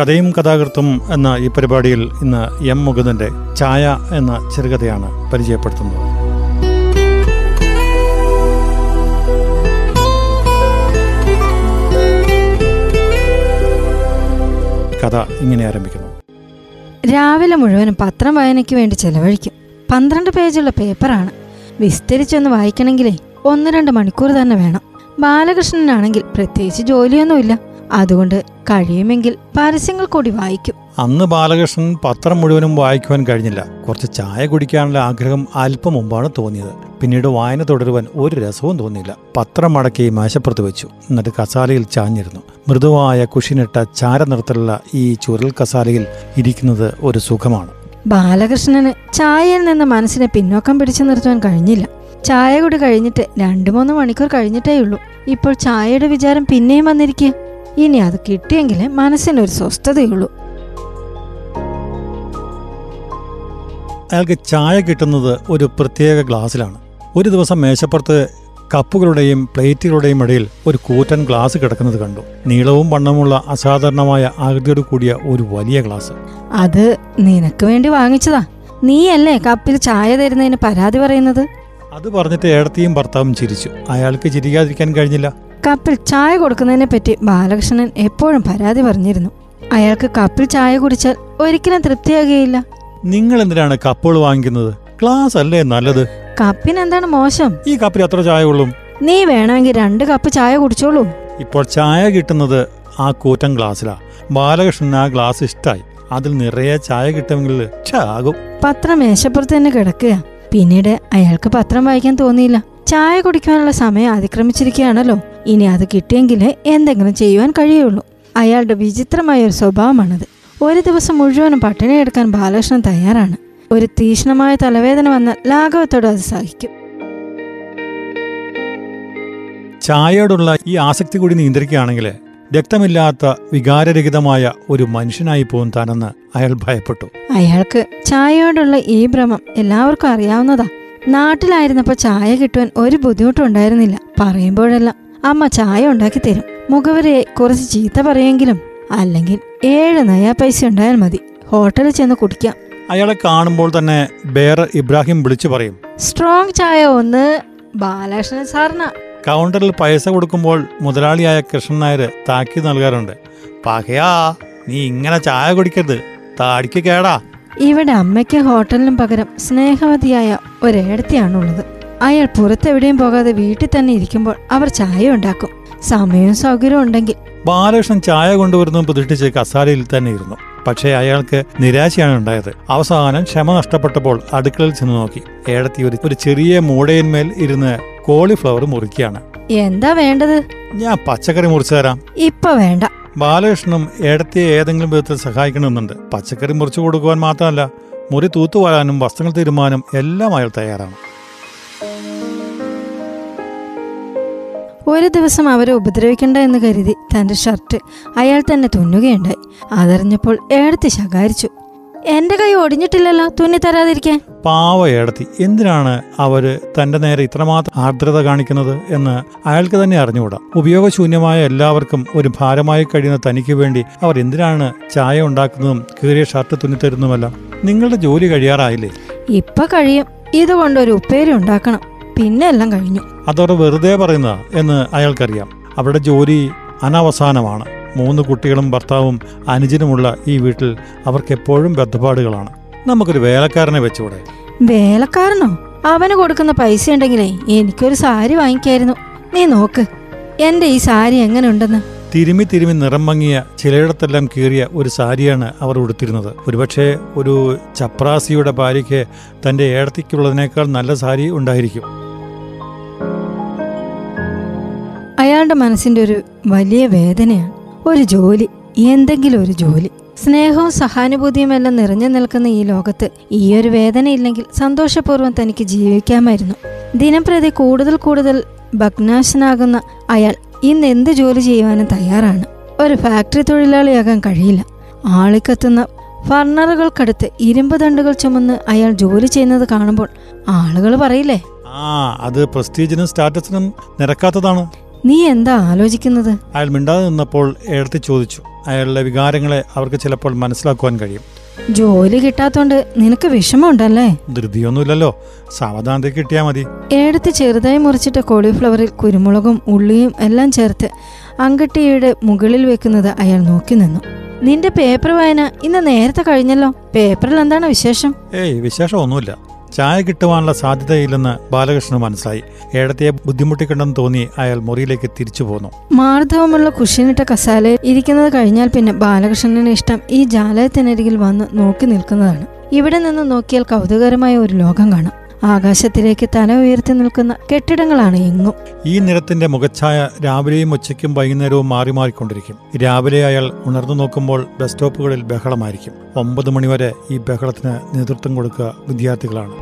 കഥയും കഥാകൃത്തും എന്ന ഈ പരിപാടിയിൽ ഇന്ന് എം മുകുന്ദന്റെ ചായ എന്ന ചെറുകഥയാണ് പരിചയപ്പെടുത്തുന്നത്. കഥ ഇങ്ങനെ ആരംഭിക്കുന്നു. രാവിലെ മുഴുവനും പത്രം വായനയ്ക്ക് വേണ്ടി ചെലവഴിക്കും. പന്ത്രണ്ട് പേജുള്ള പേപ്പറാണ്. വിസ്തരിച്ചൊന്ന് വായിക്കണമെങ്കിലേ ഒന്ന് രണ്ട് മണിക്കൂർ തന്നെ വേണം. ബാലകൃഷ്ണനാണെങ്കിൽ പ്രത്യേകിച്ച് ജോലിയൊന്നുമില്ല. അതുകൊണ്ട് കഴിയുമെങ്കിൽ പരസ്യങ്ങൾ കൂടി വായിക്കും. അന്ന് ബാലകൃഷ്ണൻ പത്രം മുഴുവനും വായിക്കുവാൻ കഴിഞ്ഞില്ല. കുറച്ച് ചായ കുടിക്കാനുള്ള ആഗ്രഹം അല്പം മുമ്പാണ് തോന്നിയത്. പിന്നീട് വായന തുടരുവാൻ ഒരു രസവും തോന്നിയില്ല. പത്രം മടക്കി മേശപ്പുറത്ത് വെച്ചു. എന്നിട്ട് കസാലയിൽ ചാഞ്ഞിരുന്നു. മൃദുവായ കുഷിനിട്ട ചാരനിറത്തിലുള്ള ഈ ചുരൽ കസാലയിൽ ഇരിക്കുന്നത് ഒരു സുഖമാണ്. ബാലകൃഷ്ണന് ചായയിൽ നിന്ന് മനസ്സിനെ പിന്നോക്കം പിടിച്ചു നിർത്തുവാൻ കഴിഞ്ഞില്ല. ചായ കൂടി കഴിഞ്ഞിട്ട് രണ്ടു മൂന്ന് മണിക്കൂർ കഴിഞ്ഞിട്ടേ ഉള്ളൂ ഇപ്പോൾ ചായയുടെ വിചാരം പിന്നെയും വന്നിരിക്കുക ഇനി അത് കിട്ടിയെങ്കിലേ മനസ്സിനൊരു സ്വസ്ഥതയുള്ളൂ. അയാൾക്ക് ചായ കിട്ടുന്നത് ഒരു പ്രത്യേക ഗ്ലാസ്സിലാണ്. ഒരു ദിവസം മേശപ്പുറത്ത് കപ്പുകളുടെയും പ്ലേറ്റുകളുടെയും ഇടയിൽ ഒരു കൂറ്റൻ ഗ്ലാസ് കിടക്കുന്നത് കണ്ടു. നീളവും വണ്ണമുള്ള അസാധാരണമായ ആകൃതിയോട് കൂടിയ ഒരു വലിയ ഗ്ലാസ്. അത് നിനക്ക് വേണ്ടി വാങ്ങിച്ചതാ. നീയല്ലേ കപ്പിൽ ചായ തരുന്നതിന് പരാതി പറയുന്നത്? അത് പറഞ്ഞിട്ട് ഏടത്തെയും ഭർത്താവും ചിരിച്ചു. അയാൾക്ക് ചിരിക്കാതിരിക്കാൻ കഴിഞ്ഞില്ല. കപ്പിൽ ചായ കൊടുക്കുന്നതിനെ പറ്റി ബാലകൃഷ്ണൻ എപ്പോഴും പരാതി പറഞ്ഞിരുന്നു. അയാൾക്ക് കപ്പിൽ ചായ കുടിച്ചാൽ ഒരിക്കലും തൃപ്തിയാകുകയില്ല. നിങ്ങൾ എന്തിനാണ് കപ്പുകൾ വാങ്ങിക്കുന്നത്? ക്ലാസ് അല്ലേ നല്ലത്? കപ്പിന് എന്താണ് മോശം? ഈ കപ്പിൽ എത്ര ചായ കൊള്ളും നീ വേണമെങ്കിൽ രണ്ട് കപ്പ് ചായ കുടിച്ചോളൂ. ഇപ്പോൾ ചായ കിട്ടുന്നത് ആ കൂറ്റൻ ഗ്ലാസ്സിലാ. ബാലകൃഷ്ണൻ ആ ഗ്ലാസ് ഇഷ്ടായി. അതിൽ നിറയെ ചായ കിട്ടുമെങ്കിൽ ആകും. പത്രം മേശപ്പുറത്ത് തന്നെ കിടക്കുക. പിന്നീട് അയാൾക്ക് പത്രം വായിക്കാൻ തോന്നിയില്ല. ചായ കുടിക്കാനുള്ള സമയം അതിക്രമിച്ചിരിക്കുകയാണല്ലോ. ഇനി അത് കിട്ടിയെങ്കിലേ എന്തെങ്കിലും ചെയ്യുവാൻ കഴിയുള്ളൂ. അയാളുടെ വിചിത്രമായ ഒരു സ്വഭാവമാണത്. ഒരു ദിവസം മുഴുവനും പട്ടിണി എടുക്കാൻ ബാലകൃഷ്ണൻ തയ്യാറാണ്. ഒരു തീക്ഷ്ണമായ തലവേദന വന്ന ലാഘവത്തോട് അത് സഹിക്കും. ചായയോടുള്ള ഈ ആസക്തി കൂടി നിയന്ത്രിക്കുകയാണെങ്കിൽ രക്തമില്ലാത്ത വികാരരഹിതമായ ഒരു മനുഷ്യനായി പോകും താനെന്ന് അയാൾ ഭയപ്പെട്ടു. അയാൾക്ക് ചായയോടുള്ള ഈ ഭ്രമം എല്ലാവർക്കും അറിയാവുന്നതാ. നാട്ടിലായിരുന്നപ്പോൾ ചായ കിട്ടുവാൻ ഒരു ബുദ്ധിമുട്ടും ഉണ്ടായിരുന്നില്ല പറയുമ്പോഴെല്ലാം അമ്മ ചായ ഉണ്ടാക്കി തരും. മുഖവരെ കുറച്ച് ചീത്ത പറയെങ്കിലും അല്ലെങ്കിൽ ഏഴ് നയാ പൈസ ഉണ്ടായാൽ മതി. ഹോട്ടലിൽ ചെന്ന് കുടിക്കാം. അയാളെ കാണുമ്പോൾ തന്നെ ബേർ ഇബ്രാഹിം വിളിച്ചു പറയും സ്ട്രോങ് ചായ ഒന്ന് ബാലകൃഷ്ണൻ സാറിന. കൗണ്ടറിൽ പൈസ കൊടുക്കുമ്പോൾ മുതലാളിയായ കൃഷ്ണൻ നായർ താക്കി നൽകാറുണ്ട് പകയാ നീ ഇങ്ങനെ ചായ കുടിക്കരുത്. താടിക്ക് കേടാ. ഇവിടെ അമ്മയ്ക്ക് ഹോട്ടലിനും പകരം സ്നേഹവതിയായ ഒരേടത്തിയാണുള്ളത്. അയാൾ പുറത്തെവിടെയും പോകാതെ വീട്ടിൽ തന്നെ ഇരിക്കുമ്പോൾ അവർ ചായ ഉണ്ടാക്കും. സമയവും സൗകര്യവും ഉണ്ടെങ്കിൽ. ബാലകൃഷ്ണൻ ചായ കൊണ്ടുവരുന്നു പ്രതിഷ്ഠിച്ച് കസാലയിൽ തന്നെ ഇരുന്നു. പക്ഷേ അയാൾക്ക് നിരാശയാണ് ഉണ്ടായത്. അവസാനം ക്ഷമ നഷ്ടപ്പെട്ടപ്പോൾ അടുക്കളയിൽ ചെന്ന് നോക്കി. ഏടത്തി ഒരു ഒരു ചെറിയ മൂടയിന്മേൽ ഇരുന്ന് കോളിഫ്ലവർ മുറിക്കുകയാണ്. എന്താ വേണ്ടത്? ഞാൻ പച്ചക്കറി മുറിച്ചു തരാം. ഇപ്പൊ വേണ്ട. ബാലകൃഷ്ണനും ഏടത്തിയെ ഏതെങ്കിലും വിധത്തിൽ സഹായിക്കണമെന്നുണ്ട്. പച്ചക്കറി മുറിച്ചു കൊടുക്കുവാൻ മാത്രമല്ല മുറി തൂത്തുവാരാനും വസ്ത്രങ്ങൾ തീരുമാനം എല്ലാം അയാൾ തയ്യാറാണ്. ഒരു ദിവസം അവരെ ഉപദ്രവിക്കണ്ട എന്ന് കരുതി തന്റെ ഷർട്ട് അയാൾ തന്നെ തുന്നുകയുണ്ടായി. അതറിഞ്ഞപ്പോൾ ഏടത്തി ശകാരിച്ചു. എന്റെ കൈ ഒടിഞ്ഞിട്ടില്ലല്ലോ തുന്നി തരാതിരിക്കാൻ. പാവ ഏടത്തി എന്തിനാണ് അവർ തന്റെ നേരെ ഇത്രമാത്രം ആർദ്രത കാണിക്കുന്നത് എന്ന് അയാൾക്ക് തന്നെ അറിഞ്ഞുകൂടാ. ഉപയോഗശൂന്യമായ എല്ലാവർക്കും ഒരു ഭാരമായി കഴിയുന്ന തനിക്ക് വേണ്ടി അവർ എന്തിനാണ് ചായ ഉണ്ടാക്കുന്നതും കീറിയ ഷർട്ട് തുന്നിത്തരുന്നതുമല്ല നിങ്ങളുടെ ജോലി കഴിയാറായില്ലേ? ഇപ്പൊ കഴിയും. ഇതുകൊണ്ട് ഒരു ഉപ്പേരി ഉണ്ടാക്കണം. പിന്നെ എല്ലാം കഴിഞ്ഞു. അതവർ വെറുതെ പറയുന്നതാ എന്ന് അയാൾക്കറിയാം. അവരുടെ ജോലി അനവസാനമാണ്. മൂന്ന് കുട്ടികളും ഭർത്താവും അനുജനുമുള്ള ഈ വീട്ടിൽ അവർക്ക് എപ്പോഴും ബദ്ധപ്പാടുകളാണ്. നമുക്കൊരു വേലക്കാരനെ വെച്ചുകൂടെ? വേലക്കാരനോ? അവന് കൊടുക്കുന്ന പൈസ ഉണ്ടെങ്കിലേ എനിക്കൊരു സാരി വാങ്ങിക്കായിരുന്നു. നീ നോക്ക് എന്റെ ഈ സാരി എങ്ങനെ ഉണ്ടെന്ന് തിരുമി തിരുമി നിറം മങ്ങിയ ചിലയിടത്തെല്ലാം കീറിയ ഒരു സാരിയാണ് അവർ ഉടുത്തിരുന്നത്. ഒരുപക്ഷെ ഒരു ചപ്രാസിയുടെ ഭാര്യയ്ക്ക് തന്റെ ഏടത്തിക്കുള്ളതിനേക്കാൾ നല്ല സാരി ഉണ്ടായിരിക്കും. അയാളുടെ മനസ്സിന്റെ ഒരു വലിയ വേദനയാണ്. ഒരു ജോലി എന്തെങ്കിലും ഒരു ജോലി. സ്നേഹവും സഹാനുഭൂതിയും എല്ലാം നിറഞ്ഞു നിൽക്കുന്ന ഈ ലോകത്ത് ഈ ഒരു വേദന ഇല്ലെങ്കിൽ സന്തോഷപൂർവം തനിക്ക് ജീവിക്കാമായിരുന്നു. ദിനംപ്രതി കൂടുതൽ കൂടുതൽ ഭഗ്നാശനാകുന്ന അയാൾ ഇന്ന് എന്ത് ജോലി ചെയ്യുവാനും തയ്യാറാണ്. ഒരു ഫാക്ടറി തൊഴിലാളിയാകാൻ കഴിയില്ല. ആളിക്കത്തുന്ന ഫർണറുകൾക്കടുത്ത് ഇരുമ്പ് ദണ്ടുകൾ ചുമന്ന് അയാൾ ജോലി ചെയ്യുന്നത് കാണുമ്പോൾ ആളുകൾ പറയില്ലേ? ആ അത് പ്രസ്റ്റീജിനും സ്റ്റാറ്റസിനും നിരക്കാത്തതാണ്. നീ എന്താ ആലോചിക്കുന്നത്? അയാൾ മിണ്ടാതെ നിന്നപ്പോൾ എഴുത്തി ചോദിച്ചു. അയാളുടെ വികാരങ്ങളെ അവർക്ക് ചിലപ്പോൾ മനസ്സിലാക്കുവാൻ കഴിയും. ജോലി കിട്ടാത്തോണ്ട് നിനക്ക് വിഷമമുണ്ടല്ലേ? ധൃതിയൊന്നുമില്ലല്ലോ. സാവധാനത്തിൽ കിട്ടിയാൽ മതി. എടുത്ത് ചെറുതായി മുറിച്ചിട്ട കോളിഫ്ലവറിൽ കുരുമുളകും ഉള്ളിയും എല്ലാം ചേർത്ത് അങ്കട്ടിയുടെ മുകളിൽ വെക്കുന്നത് അയാൾ നോക്കി നിന്നു. നിന്റെ പേപ്പർ വായന ഇന്ന് നേരത്തെ കഴിഞ്ഞല്ലോ. പേപ്പറിൽ എന്താണ് വിശേഷം? ഏയ് വിശേഷം വിശേഷമൊന്നുമില്ല. ചായ കിട്ടുവാനുള്ള സാധ്യതയില്ലെന്ന് ബാലകൃഷ്ണന് മനസ്സിലായി. ഏടത്തിയെ ബുദ്ധിമുട്ടിക്കണ്ടെന്ന് തോന്നി അയാൾ മുറിയിലേക്ക് തിരിച്ചു പോന്നു. മാർദ്ദവമുള്ള കുഷ്യനിട്ട കസാലയിൽ ഇരിക്കുന്നത് കഴിഞ്ഞാൽ പിന്നെ ബാലകൃഷ്ണന് ഇഷ്ടം ഈ ജാലയത്തിനരികിൽ വന്ന് നോക്കി നിൽക്കുന്നതാണ്. ഇവിടെ നിന്ന് നോക്കിയാൽ കൗതുകരമായ ഒരു ലോകം കാണാം. ആകാശത്തിലേക്ക് തല ഉയർത്തി നിൽക്കുന്ന കെട്ടിടങ്ങളാണ് എങ്ങും ഈ നിറത്തിന്റെ മുഖച്ഛായ രാവിലെയും ഉച്ചയ്ക്കും വൈകുന്നേരവും മാറി മാറിക്കൊണ്ടിരിക്കും. രാവിലെ അയാൾ ഉണർന്നു നോക്കുമ്പോൾ ബസ് സ്റ്റോപ്പുകളിൽ ബഹളമായിരിക്കും. ഒമ്പത് മണിവരെ ഈ ബഹളത്തിന് നേതൃത്വം കൊടുക്കുക വിദ്യാർത്ഥികളാണ്.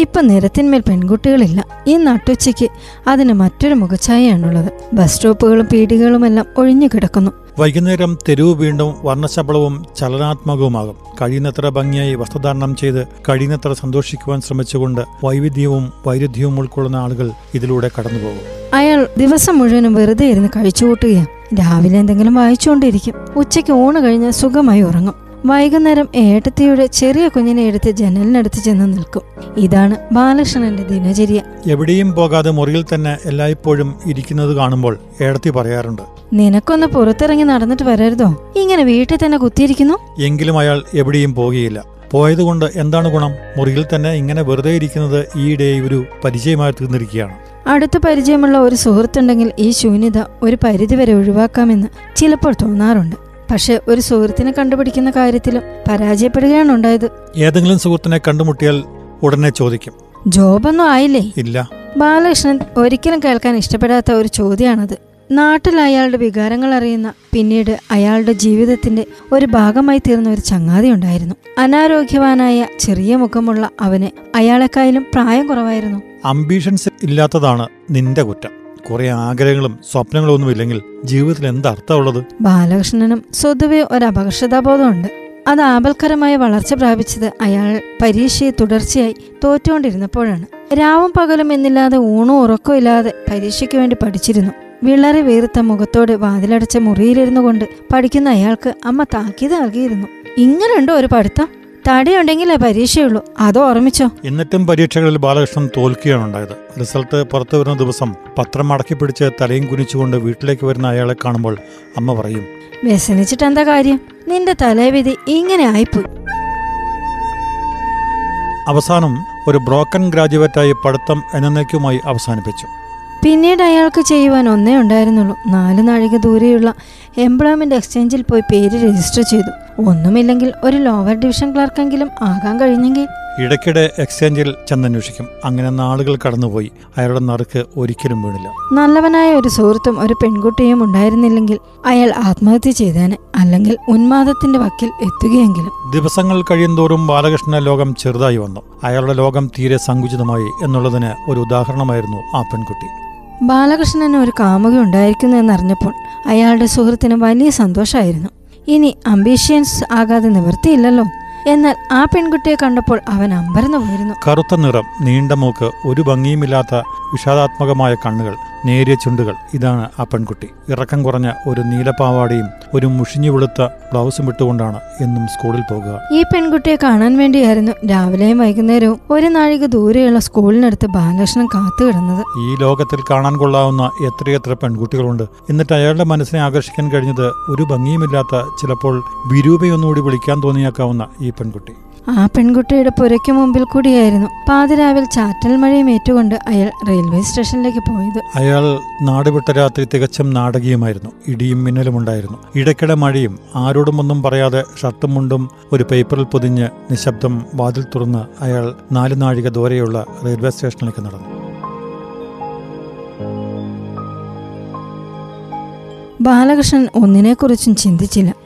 ഇപ്പൊ നിരത്തിന്മേൽ പെൺകുട്ടികളില്ല. ഈ നട്ടുച്ചയ്ക്ക് അതിന് മറ്റൊരു മുഖഛായയാണുള്ളത് ബസ് സ്റ്റോപ്പുകളും പീടികകളുമെല്ലാം ഒഴിഞ്ഞു കിടക്കുന്നു. വൈകുന്നേരം തെരുവ് വീണ്ടും വർണശബളവും ചലനാത്മകവുമാകും. കഴിയുന്നത്ര ഭംഗിയായി വസ്ത്രധാരണം ചെയ്ത് കഴിയുന്നത്ര സന്തോഷിക്കുവാൻ ശ്രമിച്ചുകൊണ്ട് വൈവിധ്യവും വൈരുദ്ധ്യവും ഉൾക്കൊള്ളുന്ന ആളുകൾ ഇതിലൂടെ കടന്നുപോകും. അയാൾ ദിവസം മുഴുവനും വെറുതെ ഇരുന്ന് കഴിച്ചുകൂട്ടുകയാണ്. രാവിലെ എന്തെങ്കിലും വായിച്ചുകൊണ്ടിരിക്കും. ഉച്ചയ്ക്ക് ഊണ് കഴിഞ്ഞ് സുഖമായി ഉറങ്ങും. വൈകുന്നേരം ഏട്ടത്തിയുടെ ചെറിയ കുഞ്ഞിനെ എടുത്ത് ജനലിനടുത്ത് ചെന്ന് നിൽക്കും. ഇതാണ് ബാലകൃഷ്ണന്റെ ദിനചര്യ. എവിടെയും പോകാതെ മുറിയിൽ തന്നെ എല്ലായ്പ്പോഴും ഇരിക്കുന്നത് കാണുമ്പോൾ ഏടത്തി പറയാറുണ്ട്. നിനക്കൊന്ന് പുറത്തിറങ്ങി നടന്നിട്ട് വരരുതോ? ഇങ്ങനെ വീട്ടിൽ തന്നെ കുത്തിയിരിക്കുന്നു? എങ്കിലും അയാൾ എവിടെയും പോകുകയില്ല പോയതുകൊണ്ട് എന്താണ് ഗുണം? മുറിയിൽ തന്നെ ഇങ്ങനെ വെറുതെ ഇരിക്കുന്നത് ഈയിടെ ഒരു പരിചയമായി തീർന്നിരിക്കുകയാണ്. അടുത്ത പരിചയമുള്ള ഒരു സുഹൃത്തുണ്ടെങ്കിൽ ഈ ശൂന്യത ഒരു പരിധിവരെ ഒഴിവാക്കാമെന്ന് ചിലപ്പോൾ തോന്നാറുണ്ട്. പക്ഷെ ഒരു സുഹൃത്തിനെ കണ്ടുപിടിക്കുന്ന കാര്യത്തിലും പരാജയപ്പെടുകയാണ് ഉണ്ടായത്. ഏതെങ്കിലും സുഹൃത്തിനെ കണ്ടുമുട്ടിയാൽ ഉടനെ ചോദിക്കും. ജോബൊന്നും ആയില്ലേ? ഇല്ല. ബാലകൃഷ്ണൻ ഒരിക്കലും കേൾക്കാൻ ഇഷ്ടപ്പെടാത്ത ഒരു ചോദ്യമാണത്. നാട്ടിൽ അയാളുടെ വികാരങ്ങൾ അറിയുന്ന പിന്നീട് അയാളുടെ ജീവിതത്തിന്റെ ഒരു ഭാഗമായി തീർന്ന ഒരു ചങ്ങാതി ഉണ്ടായിരുന്നു. അനാരോഗ്യവാനായ ചെറിയ മുഖമുള്ള അവന് അയാളെക്കായാലും പ്രായം കുറവായിരുന്നു. അംബീഷൻസ് ഇല്ലാത്തതാണ് നിന്റെ കുറ്റം. കുറെ ആഗ്രഹങ്ങളും സ്വപ്നങ്ങളും ഒന്നും ഇല്ലെങ്കിൽ ജീവിതത്തിൽ എന്തർത്ഥമുള്ളത് ബാലകൃഷ്ണനും സ്വതുവെ ഒരു അപകർഷതാബോധമുണ്ട്. അത് ആപൽക്കരമായ വളർച്ച പ്രാപിച്ചത് അയാൾ പരീക്ഷയെ തുടർച്ചയായി തോറ്റുകൊണ്ടിരുന്നപ്പോഴാണ്. രാവും പകലും എന്നില്ലാതെ ഊണും ഉറക്കവും ഇല്ലാതെ പരീക്ഷയ്ക്ക് വേണ്ടി പഠിച്ചിരുന്നു. വിളറി വീർത്ത മുഖത്തോടെ വാതിലടച്ച മുറിയിലിരുന്നു കൊണ്ട് പഠിക്കുന്ന അയാൾക്ക് അമ്മ താക്കീത് നൽകിയിരുന്നു. ഇങ്ങനെയുണ്ടോ ഒരു പഠിത്തം? തടിയുണ്ടെങ്കിലേ പരീക്ഷയുള്ളൂ. അത് ഓർമ്മിച്ചോ? എന്നിട്ടും പരീക്ഷകളിൽ ബാലകൃഷ്ണൻ തോൽക്കുകയാണ് ഉണ്ടായത്. റിസൾട്ട് പുറത്തു വരുന്ന ദിവസം പത്രം മടക്കി പിടിച്ച് തലയും കുനിച്ചുകൊണ്ട് വീട്ടിലേക്ക് വരുന്ന അയാളെ കാണുമ്പോൾ അമ്മ പറയും വ്യസനിച്ചിട്ട് എന്താ കാര്യം? നിന്റെ തലവിധി ഇങ്ങനെ ആയിപ്പോയി. അവസാനം ഒരു ബ്രോക്കൺ ഗ്രാജുവേറ്റായി പഠിത്തം എന്നേക്കുമായി അവസാനിപ്പിച്ചു. പിന്നീട് അയാൾക്ക് ചെയ്യുവാൻ ഒന്നേ ഉണ്ടായിരുന്നുള്ളൂ. നാല് നാഴിക ദൂരെയുള്ള എംപ്ലോയ്മെന്റ് എക്സ്ചേഞ്ചിൽ പോയി പേര് രജിസ്റ്റർ ചെയ്തു. ഒന്നുമില്ലെങ്കിൽ ഒരു ലോവർ ഡിവിഷൻ ക്ലർക്കെങ്കിലും ആകാൻ കഴിഞ്ഞെങ്കിൽ. ഇടയ്ക്കിടെ എക്സ്ചേഞ്ചിൽ ചെന്നന്വേഷിക്കും. അങ്ങനെ നാളുകൾ കടന്നുപോയി. അയാളുടെ നറുക്ക് ഒരിക്കലും വീണില്ല. നല്ലവനായ ഒരു സുഹൃത്തും ഒരു പെൺകുട്ടിയും ഉണ്ടായിരുന്നില്ലെങ്കിൽ അയാൾ ആത്മഹത്യ ചെയ്തേനെ അല്ലെങ്കിൽ ഉന്മാദത്തിന്റെ വക്കിൽ എത്തുകയെങ്കിലും. ദിവസങ്ങൾ കഴിയുന്തോറും ബാലകൃഷ്ണ ലോകം ചെറുതായി വന്നു. അയാളുടെ ലോകം തീരെ സങ്കുചിതമായി എന്നുള്ളതിന് ഒരു ഉദാഹരണമായിരുന്നു ആ പെൺകുട്ടി. ബാലകൃഷ്ണന് ഒരു കാമുകി ഉണ്ടായിരിക്കുന്നു എന്നറിഞ്ഞപ്പോൾ അയാളുടെ സുഹൃത്തിന് വലിയ സന്തോഷമായിരുന്നു. ഇനി അംബീഷ്യൻസ് ആകാതെ നിവൃത്തിയില്ലല്ലോ. എന്നാൽ ആ പെൺകുട്ടിയെ കണ്ടപ്പോൾ അവൻ അമ്പരന്നു പോയിരുന്നു. കറുത്ത നിറം നീണ്ട മൂക്ക് ഒരു ഭംഗിയുമില്ലാത്ത വിഷാദാത്മകമായ കണ്ണുകൾ. നേരിയ ചുണ്ടുകൾ. ഇതാണ് ആ പെൺകുട്ടി. ഇറക്കം കുറഞ്ഞ ഒരു നീലപ്പാവാടയും ഒരു മുഷിഞ്ഞു വെളുത്ത ബ്ലൗസും ഇട്ടുകൊണ്ടാണ് എന്നും സ്കൂളിൽ പോകുക. ഈ പെൺകുട്ടിയെ കാണാൻ വേണ്ടിയായിരുന്നു രാവിലെയും വൈകുന്നേരവും ഒരു നാഴിക ദൂരെയുള്ള സ്കൂളിനടുത്ത് ബാലകൃഷ്ണൻ കാത്തു കിടന്നത്. ഈ ലോകത്തിൽ കാണാൻ കൊള്ളാവുന്ന എത്രയെത്ര പെൺകുട്ടികളുണ്ട്. എന്നിട്ട് അയാളുടെ മനസ്സിനെ ആകർഷിക്കാൻ കഴിഞ്ഞത് ഒരു ഭംഗിയുമില്ലാത്ത ചിലപ്പോൾ വിരൂപയൊന്നുകൂടി വിളിക്കാൻ തോന്നിയേക്കാവുന്ന ഈ പെൺകുട്ടി. ആ പെൺകുട്ടിയുടെ പുരയ്ക്ക് മുമ്പിൽ കൂടിയായിരുന്നു പാതിരാവിൽ ചാറ്റൽ മഴയും ഏറ്റുകൊണ്ട് അയാൾ റെയിൽവേ സ്റ്റേഷനിലേക്ക് പോയത്. അയാൾ നാടുവിട്ട രാത്രി തികച്ചും നാടകീയമായിരുന്നു. ഇടിയും മിന്നലും ഉണ്ടായിരുന്നു. ഇടയ്ക്കിടെ മഴയും ആരോടും ഒന്നും പറയാതെ ഷർട്ടും മുണ്ടും ഒരു പേപ്പറിൽ പൊതിഞ്ഞ് നിശബ്ദം വാതിൽ തുറന്ന് അയാൾ നാല് നാഴിക ദൂരെയുള്ള റെയിൽവേ സ്റ്റേഷനിലേക്ക് നടന്നു. ബാലകൃഷ്ണൻ ഒന്നിനെക്കുറിച്ചും ചിന്തിച്ചില്ല.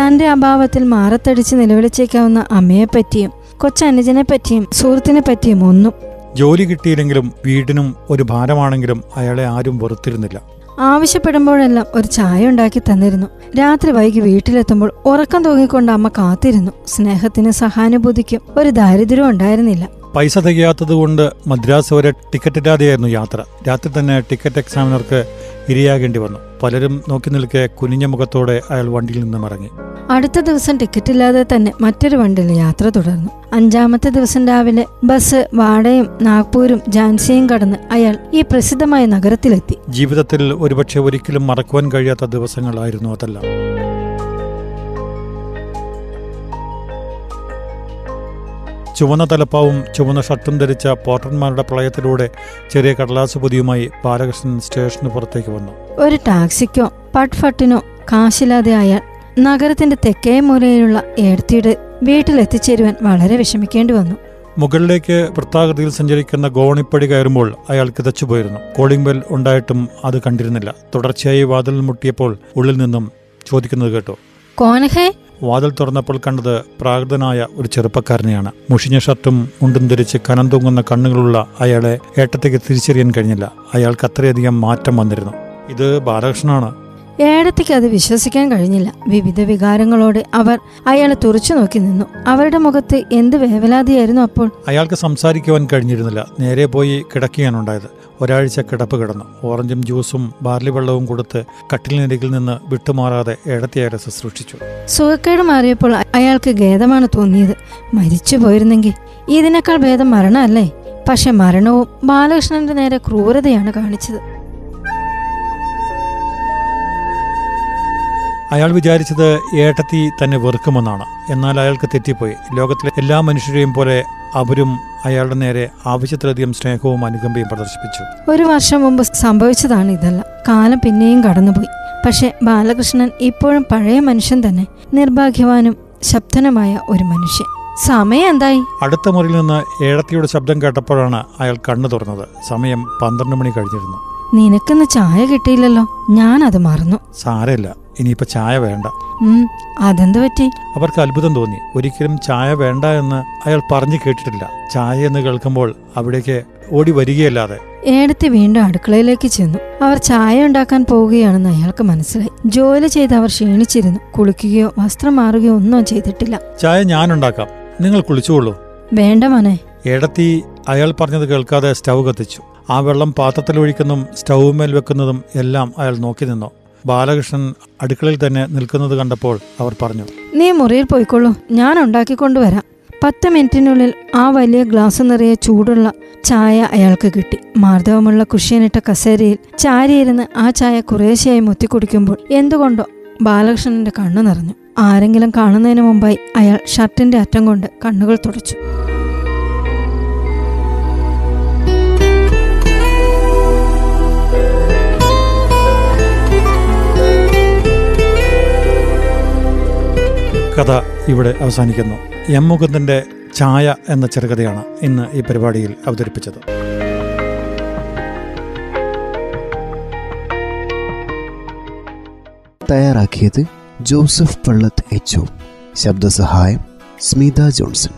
തന്റെ അഭാവത്തിൽ മാറത്തടിച്ച് നിലവിളിച്ചേക്കാവുന്ന അമ്മയെപ്പറ്റിയും കൊച്ചനുജനെ പറ്റിയും സുഹൃത്തിനെ പറ്റിയും ഒന്നും. ജോലി കിട്ടിയില്ലെങ്കിലും വീടിനും ഒരു ഭാരമാണെങ്കിലും അയാളെ ആരും വെറുത്തിരുന്നില്ല. ആവശ്യപ്പെടുമ്പോഴെല്ലാം ഒരു ചായ ഉണ്ടാക്കി തന്നിരുന്നു. രാത്രി വൈകി വീട്ടിലെത്തുമ്പോൾ ഉറക്കം തൂങ്ങിക്കൊണ്ട് അമ്മ കാത്തിരുന്നു. സ്നേഹത്തിന് സഹാനുഭൂതിക്കും ഒരു ദാരിദ്ര്യവും ഉണ്ടായിരുന്നില്ല. പൈസ തികയാത്തത് കൊണ്ട് മദ്രാസ് വരെ ടിക്കറ്റ് ഇല്ലാതെയായിരുന്നു യാത്ര. രാത്രി തന്നെ ടിക്കറ്റ് എക്സാമിനർക്ക് ഇരയാകേണ്ടി വന്നു. പലരും നോക്കി നിൽക്കെ കുനിഞ്ഞ മുഖത്തോടെ അയാൾ വണ്ടിയിൽ നിന്നും ഇറങ്ങി അടുത്ത ദിവസം ടിക്കറ്റ് ഇല്ലാതെ തന്നെ മറ്റൊരു വണ്ടിയിൽ യാത്ര തുടർന്നു. അഞ്ചാമത്തെ ദിവസം രാവിലെ ബസ് വാടയും നാഗ്പൂരും ജാൻസിയും കടന്ന് അയാൾ ഈ പ്രസിദ്ധമായ നഗരത്തിലെത്തി. ജീവിതത്തിൽ ഒരുപക്ഷെ ഒരിക്കലും മറക്കുവാൻ കഴിയാത്ത ദിവസങ്ങളായിരുന്നു അതെല്ലാം. ചുവന്ന തലപ്പാവും ചുവന്ന ഷർട്ടും ധരിച്ച പോർട്ടർമാരുടെ പ്രളയത്തിലൂടെ ചെറിയ കടലാസ് പൊതിയുമായി ബാലകൃഷ്ണൻ സ്റ്റേഷന് പുറത്തേക്ക് വന്നു. ഒരു ടാക്സിക്കോ പട്ട്ഫട്ടിനോ കാശില്ലാതെ അയാൾ നഗരത്തിന്റെ തെക്കേ മൂലയിലുള്ള വീട്ടിൽ എത്തിച്ചേരുവാൻ വളരെ വിഷമിക്കേണ്ടി വന്നു. മുകളിലേക്ക് വൃത്താകൃതിയിൽ സഞ്ചരിക്കുന്ന ഗോണിപ്പടി കയറുമ്പോൾ അയാൾ കിതച്ചുപോയിരുന്നു. കോളിംഗ് ബെൽ ഉണ്ടായിട്ടും അത് കണ്ടിരുന്നില്ല. തുടർച്ചയായി വാതിൽ മുട്ടിയപ്പോൾ ഉള്ളിൽ നിന്നും ചോദിക്കുന്നത് കേട്ടു. കോനഹേ വാതിൽ തുറന്നപ്പോൾ കണ്ടത് പ്രാകൃതനായ ഒരു ചെറുപ്പക്കാരനെയാണ്. മുഷിഞ്ഞ ഷർട്ടും മുണ്ടും ധരിച്ച് കനം തൂങ്ങുന്ന കണ്ണുകളുള്ള അയാളെ ഏട്ടത്തേക്ക് തിരിച്ചറിയാൻ കഴിഞ്ഞില്ല. അയാൾക്ക് അത്രയധികം മാറ്റം വന്നിരുന്നു. ഇത് ബാലകൃഷ്ണനാണ്. ഏടത്തിക്ക് അത് വിശ്വസിക്കാൻ കഴിഞ്ഞില്ല. വിവിധ വികാരങ്ങളോടെ അവർ അയാളെ തുറച്ചു നോക്കി നിന്നു. അവരുടെ മുഖത്ത് എന്ത് വേവലാതിയായിരുന്നു അപ്പോൾ? അയാൾക്ക് സംസാരിക്കുവാൻ കഴിഞ്ഞിരുന്നില്ല. നേരെ പോയി കിടക്കുകയാണുണ്ടായത്. ഒരാഴ്ച കിടപ്പ് കിടന്നു. ഓറഞ്ചും ജ്യൂസും ബാർലി വെള്ളവും കൊടുത്ത് കട്ടിലിനരികിൽ നിന്ന് വിട്ടുമാറാതെ ഏടത്തി അയാളെ ശുശ്രൂഷിച്ചു. സുഖക്കേട് മാറിയപ്പോൾ അയാൾക്ക് ഖേദമാണ് തോന്നിയത്. മരിച്ചു പോയിരുന്നെങ്കിൽ ഇതിനേക്കാൾ ഭേദം മരണമല്ലേ? പക്ഷെ മരണവും ബാലകൃഷ്ണന്റെ നേരെ ക്രൂരതയാണ് കാണിച്ചത്. അയാൾ വിചാരിച്ചത് ഏട്ടത്തി തന്നെ വെറുക്കുമെന്നാണ്. എന്നാൽ അയാൾക്ക് തെറ്റിപ്പോയി. ലോകത്തിലെ എല്ലാ മനുഷ്യരെയും പോലെ അവരും അയാളുടെ നേരെ ആവശ്യത്തിലധികം സ്നേഹവും അനുകമ്പയും പ്രദർശിപ്പിച്ചു. ഒരു വർഷം മുമ്പ് സംഭവിച്ചതാണ് ഇതെല്ലാം. കാലം പിന്നെയും കടന്നുപോയി. പക്ഷേ ബാലകൃഷ്ണൻ ഇപ്പോഴും പഴയ മനുഷ്യൻ തന്നെ. നിർഭാഗ്യവാനും ശബ്ദനുമായ ഒരു മനുഷ്യൻ. സമയം എന്തായി? അടുത്ത മുറിയിൽ നിന്ന് ഏഴത്തിയുടെ ശബ്ദം കേട്ടപ്പോഴാണ് അയാൾ കണ്ണു തുറന്നത്. സമയം പന്ത്രണ്ട് മണി കഴിഞ്ഞിരുന്നു. നിനക്കിന്ന് ചായ കിട്ടിയില്ലല്ലോ. ഞാൻ അത് മറന്നു. സാരമില്ല. ഇനിയിപ്പോ ചായ വേണ്ട. അതെന്ത് പറ്റി? അവർക്ക് അത്ഭുതം തോന്നി. ഒരിക്കലും ചായ വേണ്ട എന്ന് അയാൾ പറഞ്ഞു കേട്ടിട്ടില്ല. ചായ എന്ന് കേൾക്കുമ്പോൾ അവിടേക്ക് ഓടി വരികയല്ലാതെ. ഏടത്തി വീണ്ടും അടുക്കളയിലേക്ക് ചെന്നു. അവർ ചായ ഉണ്ടാക്കാൻ പോവുകയാണെന്ന് അയാൾക്ക് മനസ്സിലായി. ജോലി ചെയ്ത് അവർ ക്ഷീണിച്ചിരുന്നു. കുളിക്കുകയോ വസ്ത്രം മാറുകയോ ഒന്നും ചെയ്തിട്ടില്ല. ചായ ഞാൻ ഉണ്ടാക്കാം. നിങ്ങൾ കുളിച്ചുകൊള്ളൂ വേണ്ട മോനെ. ഏടത്തി അയാൾ പറഞ്ഞത് കേൾക്കാതെ സ്റ്റൗ കത്തിച്ചു. ആ വെള്ളം പാത്രത്തിൽ പാത്രത്തിലൊഴിക്കുന്നതും സ്റ്റൗമേൽ വെക്കുന്നതും എല്ലാം അയാൾ നോക്കി നിന്നു. ബാലകൃഷ്ണൻ അടുക്കളയിൽ തന്നെ നിൽക്കുന്നത് കണ്ടപ്പോൾ അവർ പറഞ്ഞു നീ മുറിയിൽ പോയിക്കൊള്ളൂ ഞാൻ ഉണ്ടാക്കിക്കൊണ്ടുവരാം പത്ത് മിനിറ്റിനുള്ളിൽ ആ വലിയ ഗ്ലാസ് നിറയെ ചൂടുള്ള ചായ അയാൾക്ക് കിട്ടി. മാർദ്ദവമുള്ള കുഷ്യനിട്ട കസേരയിൽ ചാരിയിരുന്ന് ആ ചായ കുറേശ്ശെയായി മുത്തിക്കുടിക്കുമ്പോൾ എന്തുകൊണ്ടോ ബാലകൃഷ്ണന്റെ കണ്ണു നിറഞ്ഞു. ആരെങ്കിലും കാണുന്നതിന് മുമ്പായി അയാൾ ഷർട്ടിന്റെ അറ്റം കൊണ്ട് കണ്ണുകൾ തുടച്ചു. കഥ ഇവിടെ അവസാനിക്കുന്നു. എം മുകുന്ദന്റെ ചായ എന്ന ചെറുകഥയാണ് ഇന്ന് ഈ പരിപാടിയിൽ അവതരിപ്പിച്ചത്. തയ്യാറാക്കിയത് ജോസഫ് പള്ളത്ത് എച്ച് ശബ്ദസഹായം സ്മിത ജോൺസൺ.